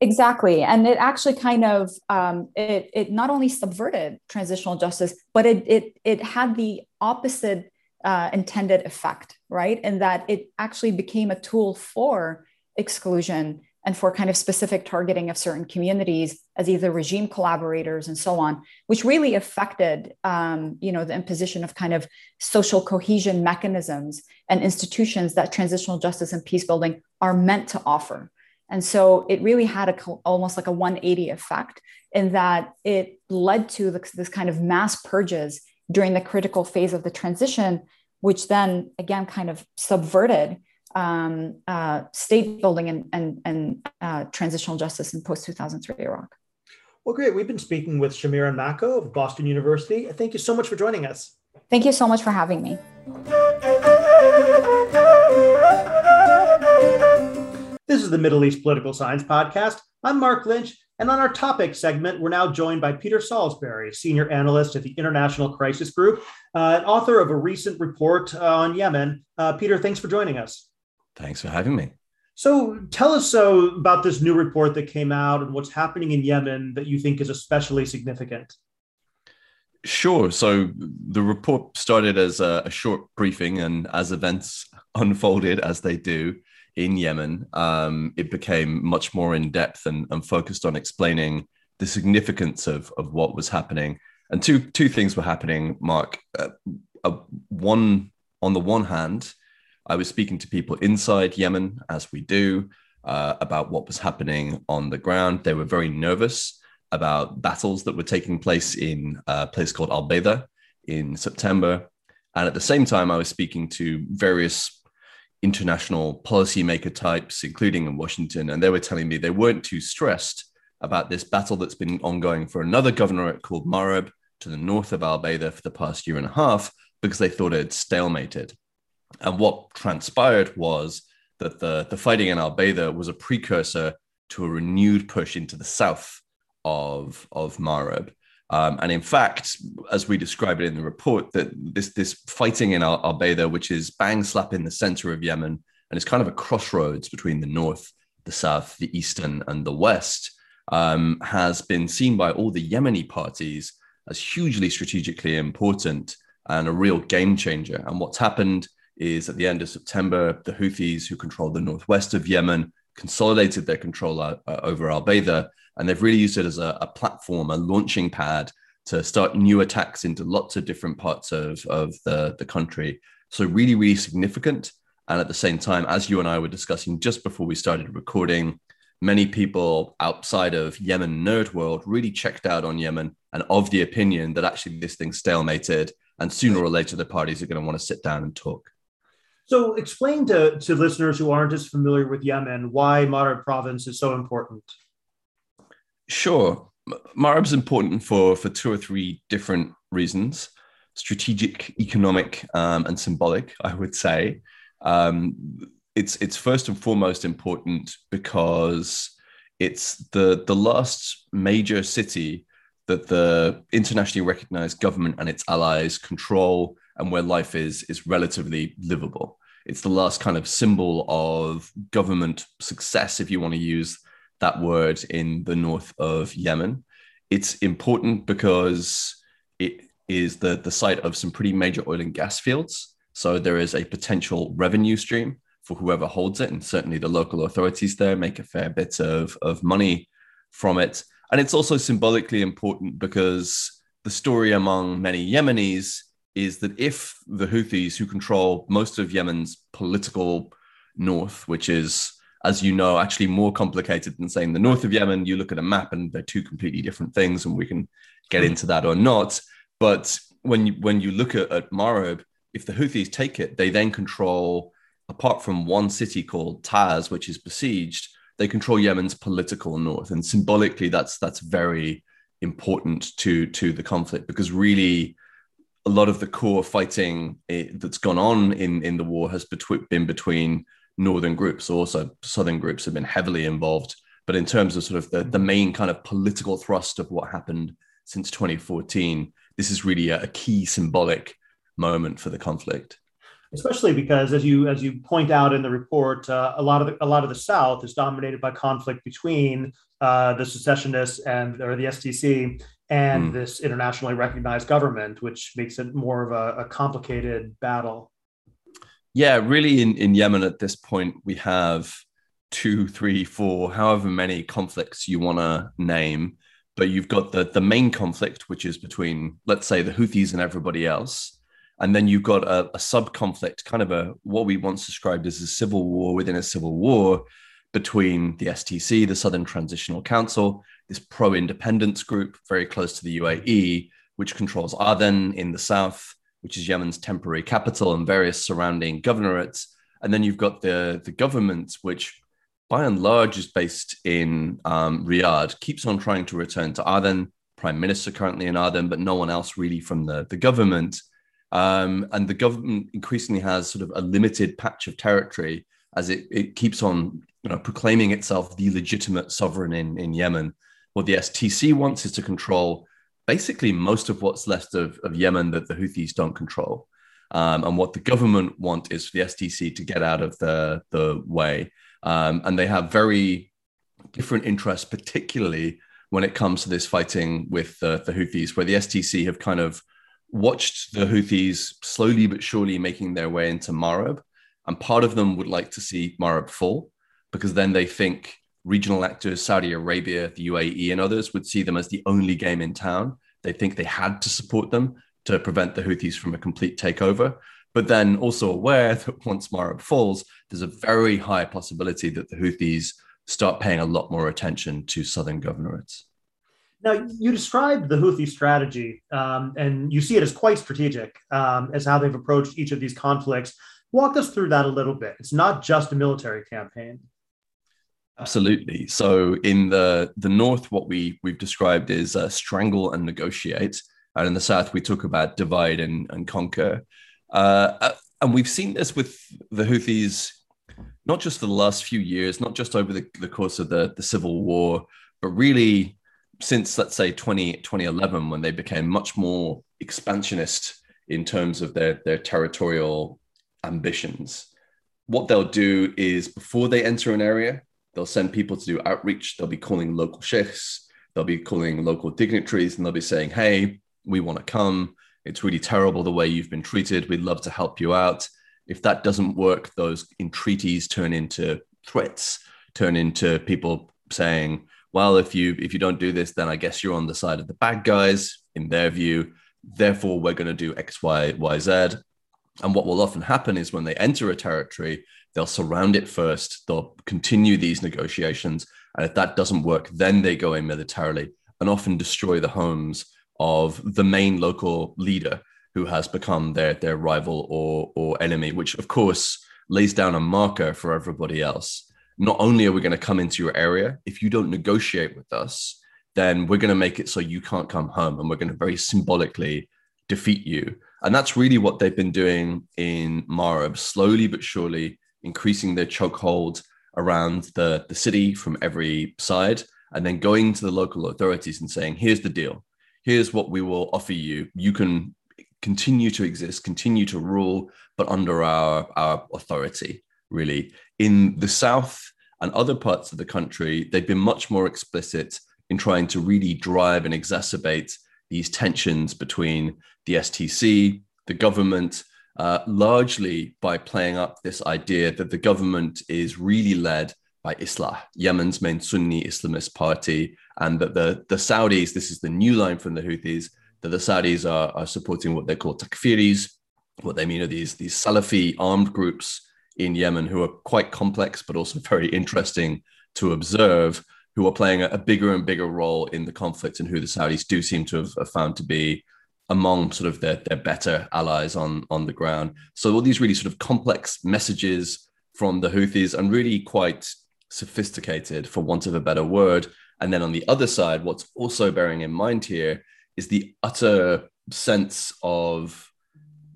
Exactly, and it actually kind of um, it it not only subverted transitional justice, but it it it had the opposite uh, intended effect, right? And that it actually became a tool for exclusion and for kind of specific targeting of certain communities as either regime collaborators and so on, which really affected, um, you know, the imposition of kind of social cohesion mechanisms and institutions that transitional justice and peace building are meant to offer. And so it really had a almost like a 180 effect in that it led to this kind of mass purges during the critical phase of the transition which then again kind of subverted um, uh, state building and, and, and uh, transitional justice in post 2003 Iraq. Well, great. We've been speaking with Shamiran Mako of Boston University. Thank you so much for joining us. Thank you so much for having me. [LAUGHS] This is the Middle East Political Science Podcast. I'm Mark Lynch, and on our topic segment, we're now joined by Peter Salisbury, senior analyst at the International Crisis Group, uh, author of a recent report uh, on Yemen. Uh, Peter, thanks for joining us. Thanks for having me. So, tell us so about this new report that came out and what's happening in Yemen that you think is especially significant. Sure. So, the report started as a, a short briefing, and as events [LAUGHS] unfolded, as they do, in Yemen, um, it became much more in depth and, and, focused on explaining the significance of, of what was happening. And two two things were happening, Mark. Uh, uh, one on the one hand, I was speaking to people inside Yemen, as we do, uh, about what was happening on the ground. They were very nervous about battles that were taking place in a place called Al Bayda in September. And at the same time, I was speaking to various international policymaker types, including in Washington, and they were telling me they weren't too stressed about this battle that's been ongoing for another governorate called Marib to the north of Al Bayda for the past year and a half because they thought it had stalemated. And what transpired was that the, the fighting in Al Bayda was a precursor to a renewed push into the south of, of Marib. Um, and in fact, as we describe it in the report, that this this fighting in Al, Bayda, which is bang slap in the center of Yemen, and it's kind of a crossroads between the north, the south, the eastern, and the west, um, has been seen by all the Yemeni parties as hugely strategically important and a real game changer. And what's happened is at the end of September, the Houthis, who control the northwest of Yemen, consolidated their control uh, over Al Bayda and they've really used it as a, a, platform, a launching pad to start new attacks into lots of different parts of, of the, the country. So, really, really significant. And at the same time, as you and I were discussing just before we started recording, many people outside of Yemen nerd world really checked out on Yemen and of the opinion that actually this thing stalemated and sooner or later the parties are going to want to sit down and talk. So explain to, to listeners who aren't as familiar with Yemen why Marib province is so important. Sure. Marib's important for, for two or three different reasons strategic, economic, um, and symbolic, I would say. Um, it's, it's first and foremost important because it's the, the last major city that the internationally recognized government and its allies control and where life is, is relatively livable. It's the last kind of symbol of government success, if you want to use that word in the north of Yemen. It's important because it is the, the site of some pretty major oil and gas fields. So there is a potential revenue stream for whoever holds it. And certainly the local authorities there make a fair bit of, of money from it. And it's also symbolically important because the story among many Yemenis is that if the Houthis, who control most of Yemen's political north, which is as you know, actually more complicated than saying the north of Yemen. You look at a map and they're two completely different things, and we can get into that or not. But when you when you look at, at Marib, if the Houthis take it, they then control, apart from one city called Taiz, which is besieged, they control Yemen's political north, and symbolically, that's that's very important to to the conflict because really a lot of the core fighting eh, that's gone on in in the war has been between northern groups, also southern groups have been heavily involved. But in terms of sort of the, the main kind of political thrust of what happened since 2014, this is really a, a key symbolic moment for the conflict. Especially because as you as you point out in the report uh, a lot of the, a lot of the south is dominated by conflict between uh, the secessionists and or the STC and mm. this internationally recognized government which makes it more of a, a complicated battle yeah, really in, in Yemen at this point, we have two, three, four, however many conflicts you want to name. But you've got the, the main conflict, which is between, let's say, the Houthis and everybody else. And then you've got a, a sub conflict, kind of a what we once described as a civil war within a civil war between the STC, the Southern Transitional Council, this pro independence group very close to the UAE, which controls Aden in the south, which is Yemen's temporary capital, and various surrounding governorates. And then you've got the, the government, which by and large is based in um, Riyadh, keeps on trying to return to Aden, prime minister currently in Aden, but no one else really from the, the government. Um, and the government increasingly has sort of a limited patch of territory as it, it keeps on you know, proclaiming itself the legitimate sovereign in, in Yemen. What the STC wants is to control basically most of what's left of, of Yemen that the Houthis don't control. Um, and what the government want is for the STC to get out of the, the way. Um, and they have very different interests, particularly when it comes to this fighting with the, the Houthis, where the STC have kind of watched the Houthis slowly but surely making their way into Marib. And part of them would like to see Marib fall because then they think regional actors, Saudi Arabia, the UAE, and others would see them as the only game in town. They think they had to support them to prevent the Houthis from a complete takeover but then also aware that once Marib falls, there's a very high possibility that the Houthis start paying a lot more attention to southern governorates. Now, you described the Houthi strategy, um, and you see it as quite strategic um, as how they've approached each of these conflicts. Walk us through that a little bit. It's not just a military campaign. Absolutely. So, in the the north, what we we've described is uh, strangle and negotiate, and in the south, we talk about divide and, and conquer. Uh, uh, and we've seen this with the Houthis, not just for the last few years, not just over the, the course of the, the civil war, but really since, let's say, 20, 2011, when they became much more expansionist in terms of their, their territorial ambitions. What they'll do is before they enter an area, they'll send people to do outreach. They'll be calling local sheikhs, they'll be calling local dignitaries, and they'll be saying, hey, we want to come it's really terrible the way you've been treated. We'd love to help you out. If that doesn't work, those entreaties turn into threats, turn into people saying, well, if you if you don't do this, then I guess you're on the side of the bad guys in their view. Therefore, we're going to do X, Y, Y, Z. And what will often happen is when they enter a territory, they'll surround it first. They'll continue these negotiations, and if that doesn't work, then they go in militarily and often destroy the homes of the main local leader who has become their their rival or or enemy, which of course lays down a marker for everybody else. Not only are we going to come into your area, if you don't negotiate with us, then we're going to make it so you can't come home, and we're going to very symbolically defeat you. And that's really what they've been doing in Marib, slowly but surely increasing their chokehold around the, the city from every side, and then going to the local authorities and saying, here's the deal here's what we will offer you. You can continue to exist, continue to rule, but under our, our authority, really. In the South and other parts of the country, they've been much more explicit in trying to really drive and exacerbate these tensions between the STC, the government, uh, largely by playing up this idea that the government is really led by Islah, Yemen's main Sunni Islamist party, and that the, the Saudis, this is the new line from the Houthis, that the Saudis are, are supporting what they call takfiris. What they mean are these, these Salafi armed groups in Yemen who are quite complex, but also [LAUGHS] very interesting to observe, who are playing a, a bigger and bigger role in the conflict and who the Saudis do seem to have, have found to be among sort of their, their better allies on, on the ground. So all these really sort of complex messages from the Houthis and really quite sophisticated, for want of a better word, and then on the other side, what's also bearing in mind here is the utter sense of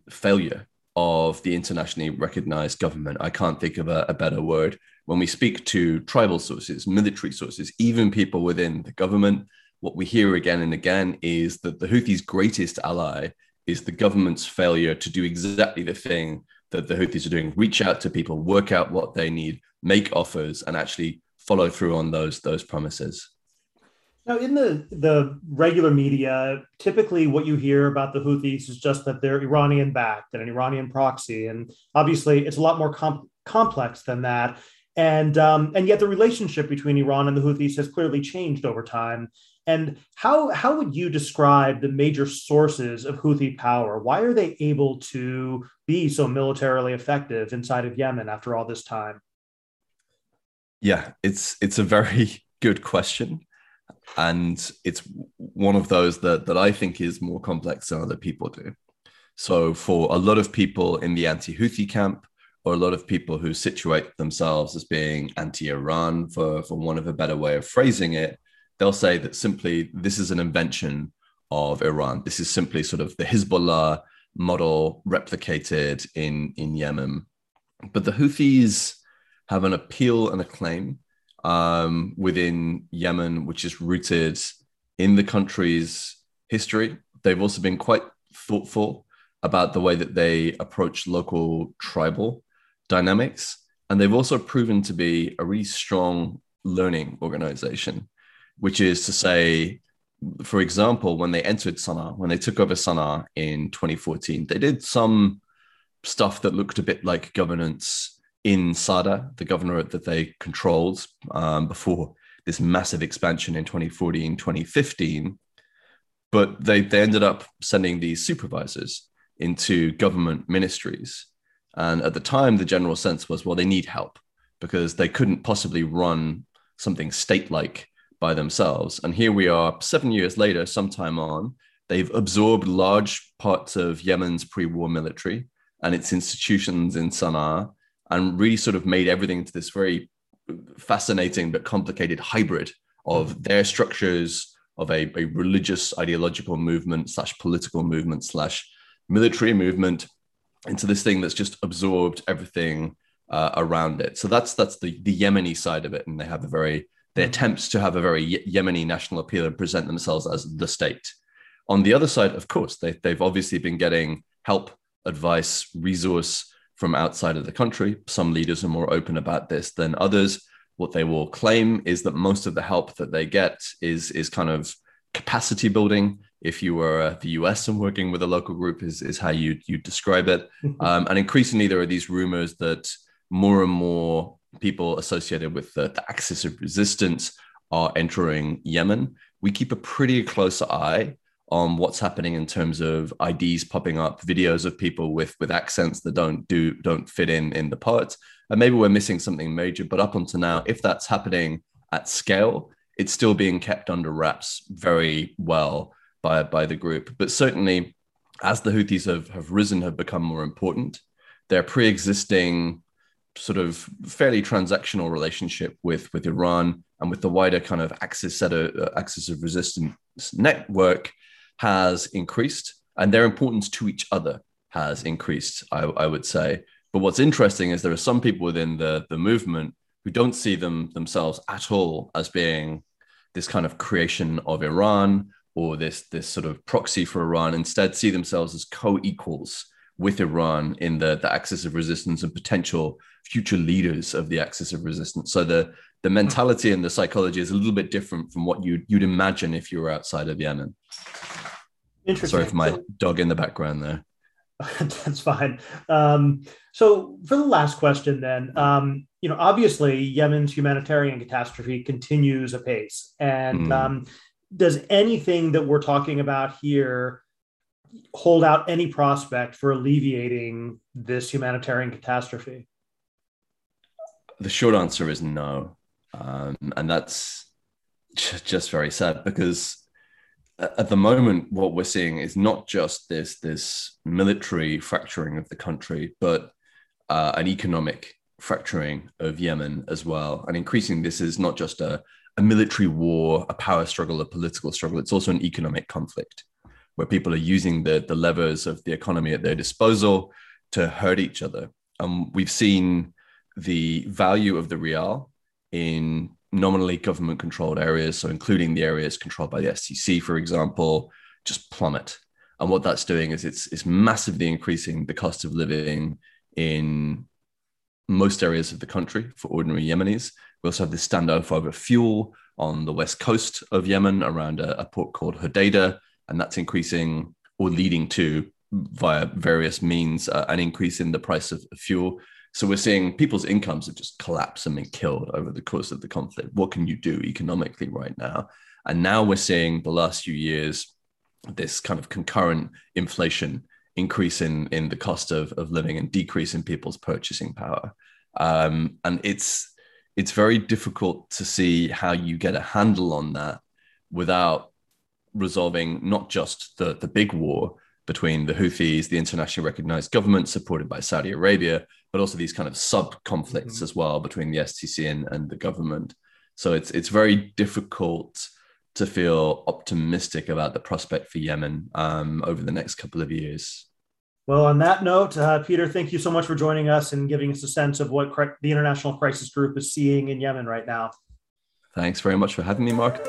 failure of the internationally recognized government. I can't think of a, a, better word. When we speak to tribal sources, military sources, even people within the government, what we hear again and again is that the Houthis' greatest ally is the government's failure to do exactly the thing that the Houthis are doing reach out to people, work out what they need, make offers, and actually follow through on those those promises. Now, in the the regular media, typically what you hear about the Houthis is just that they're Iranian backed and an Iranian proxy, and obviously it's a lot more com- complex than that. And um, and yet the relationship between Iran and the Houthis has clearly changed over time. And how how would you describe the major sources of Houthi power? Why are they able to be so militarily effective inside of Yemen after all this time? Yeah, it's it's a very [LAUGHS] good question, and it's one of those that that I think is more complex than other people do. So, for a lot of people in the anti Houthi camp, or a lot of people who situate themselves as being anti Iran, for, for one of a better way of phrasing it, they'll say that simply this is an invention of Iran. This is simply sort of the Hezbollah model replicated in, in Yemen. But the Houthis have an appeal and a claim um, within Yemen, which is rooted in the country's history. They've also been quite thoughtful about the way that they approach local tribal dynamics. And they've also proven to be a really strong learning organization, which is to say, for example, when they entered Sana'a, when they took over Sana'a in 2014, they did some stuff that looked a bit like governance in Sada, the governorate that they controlled um, before this massive expansion in 2014, 2015. But they, they ended up sending these supervisors into government ministries. And at the time, the general sense was, well, they need help because they couldn't possibly run something state like by themselves. And here we are, seven years later, sometime on, they've absorbed large parts of Yemen's pre war military and its institutions in Sana'a and really sort of made everything into this very fascinating but complicated hybrid of mm-hmm. their structures of a, a religious ideological movement slash political movement slash military movement into this thing that's just absorbed everything uh, around it. So that's that's the the Yemeni side of it, and they have a very they attempt to have a very Yemeni national appeal and present themselves as the state. On the other side, of course, they, they've obviously been getting help, advice, resource from outside of the country. Some leaders are more open about this than others. What they will claim is that most of the help that they get is is kind of capacity building if you were uh, the US and working with a local group is, is how you you describe it. [LAUGHS] Um, and increasingly, there are these rumors that more and more people associated with the, the axis of resistance are entering Yemen. We keep a pretty close eye on what's happening in terms of IDs popping up, videos of people with with accents that don't do don't fit in in the part, and maybe we're missing something major. But up until now, if that's happening at scale, it's still being kept under wraps very well by by the group. But certainly, as the Houthis have, have risen, have become more important, their pre-existing sort of fairly transactional relationship with with Iran and with the wider kind of axis set of uh, axis of resistance network has increased, and their importance to each other has increased. I, I would say. But what's interesting is there are some people within the the movement who don't see them themselves at all as being this kind of creation of Iran or this this sort of proxy for Iran, instead see themselves as co-equals with Iran in the, the axis of resistance and potential future leaders of the axis of resistance. So the the mentality and the psychology is a little bit different from what you'd you'd imagine if you were outside of Yemen. Interesting. Sorry for my dog in the background there. [LAUGHS] That's fine. Um, so for the last question, then, um, you know, obviously Yemen's humanitarian catastrophe continues apace, and mm. um, does anything that we're talking about here hold out any prospect for alleviating this humanitarian catastrophe? The short answer is no. Um, and that's just very sad because at the moment, what we're seeing is not just this, this military fracturing of the country, but uh, an economic fracturing of Yemen as well. And increasing this is not just a, a military war, a power struggle, a political struggle. It's also an economic conflict where people are using the, the levers of the economy at their disposal to hurt each other. And we've seen the value of the real in nominally government controlled areas, so including the areas controlled by the STC, for example, just plummet. And what that's doing is it's, it's massively increasing the cost of living in most areas of the country for ordinary Yemenis. We also have this standoff over fuel on the west coast of Yemen around a, a port called Hodeida, and that's increasing or leading to via various means uh, an increase in the price of fuel. So we're seeing people's incomes have just collapsed and been killed over the course of the conflict. What can you do economically right now? And now we're seeing the last few years this kind of concurrent inflation increase in, in the cost of, of living and decrease in people's purchasing power. Um, and it's it's very difficult to see how you get a handle on that without resolving not just the, the big war, between the Houthis, the internationally recognized government supported by Saudi Arabia, but also these kind of sub conflicts mm-hmm. as well between the STC and, and the government. So it's it's very difficult to feel optimistic about the prospect for Yemen um, over the next couple of years. Well, on that note, uh, Peter, thank you so much for joining us and giving us a sense of what the International Crisis Group is seeing in Yemen right now. Thanks very much for having me, Mark.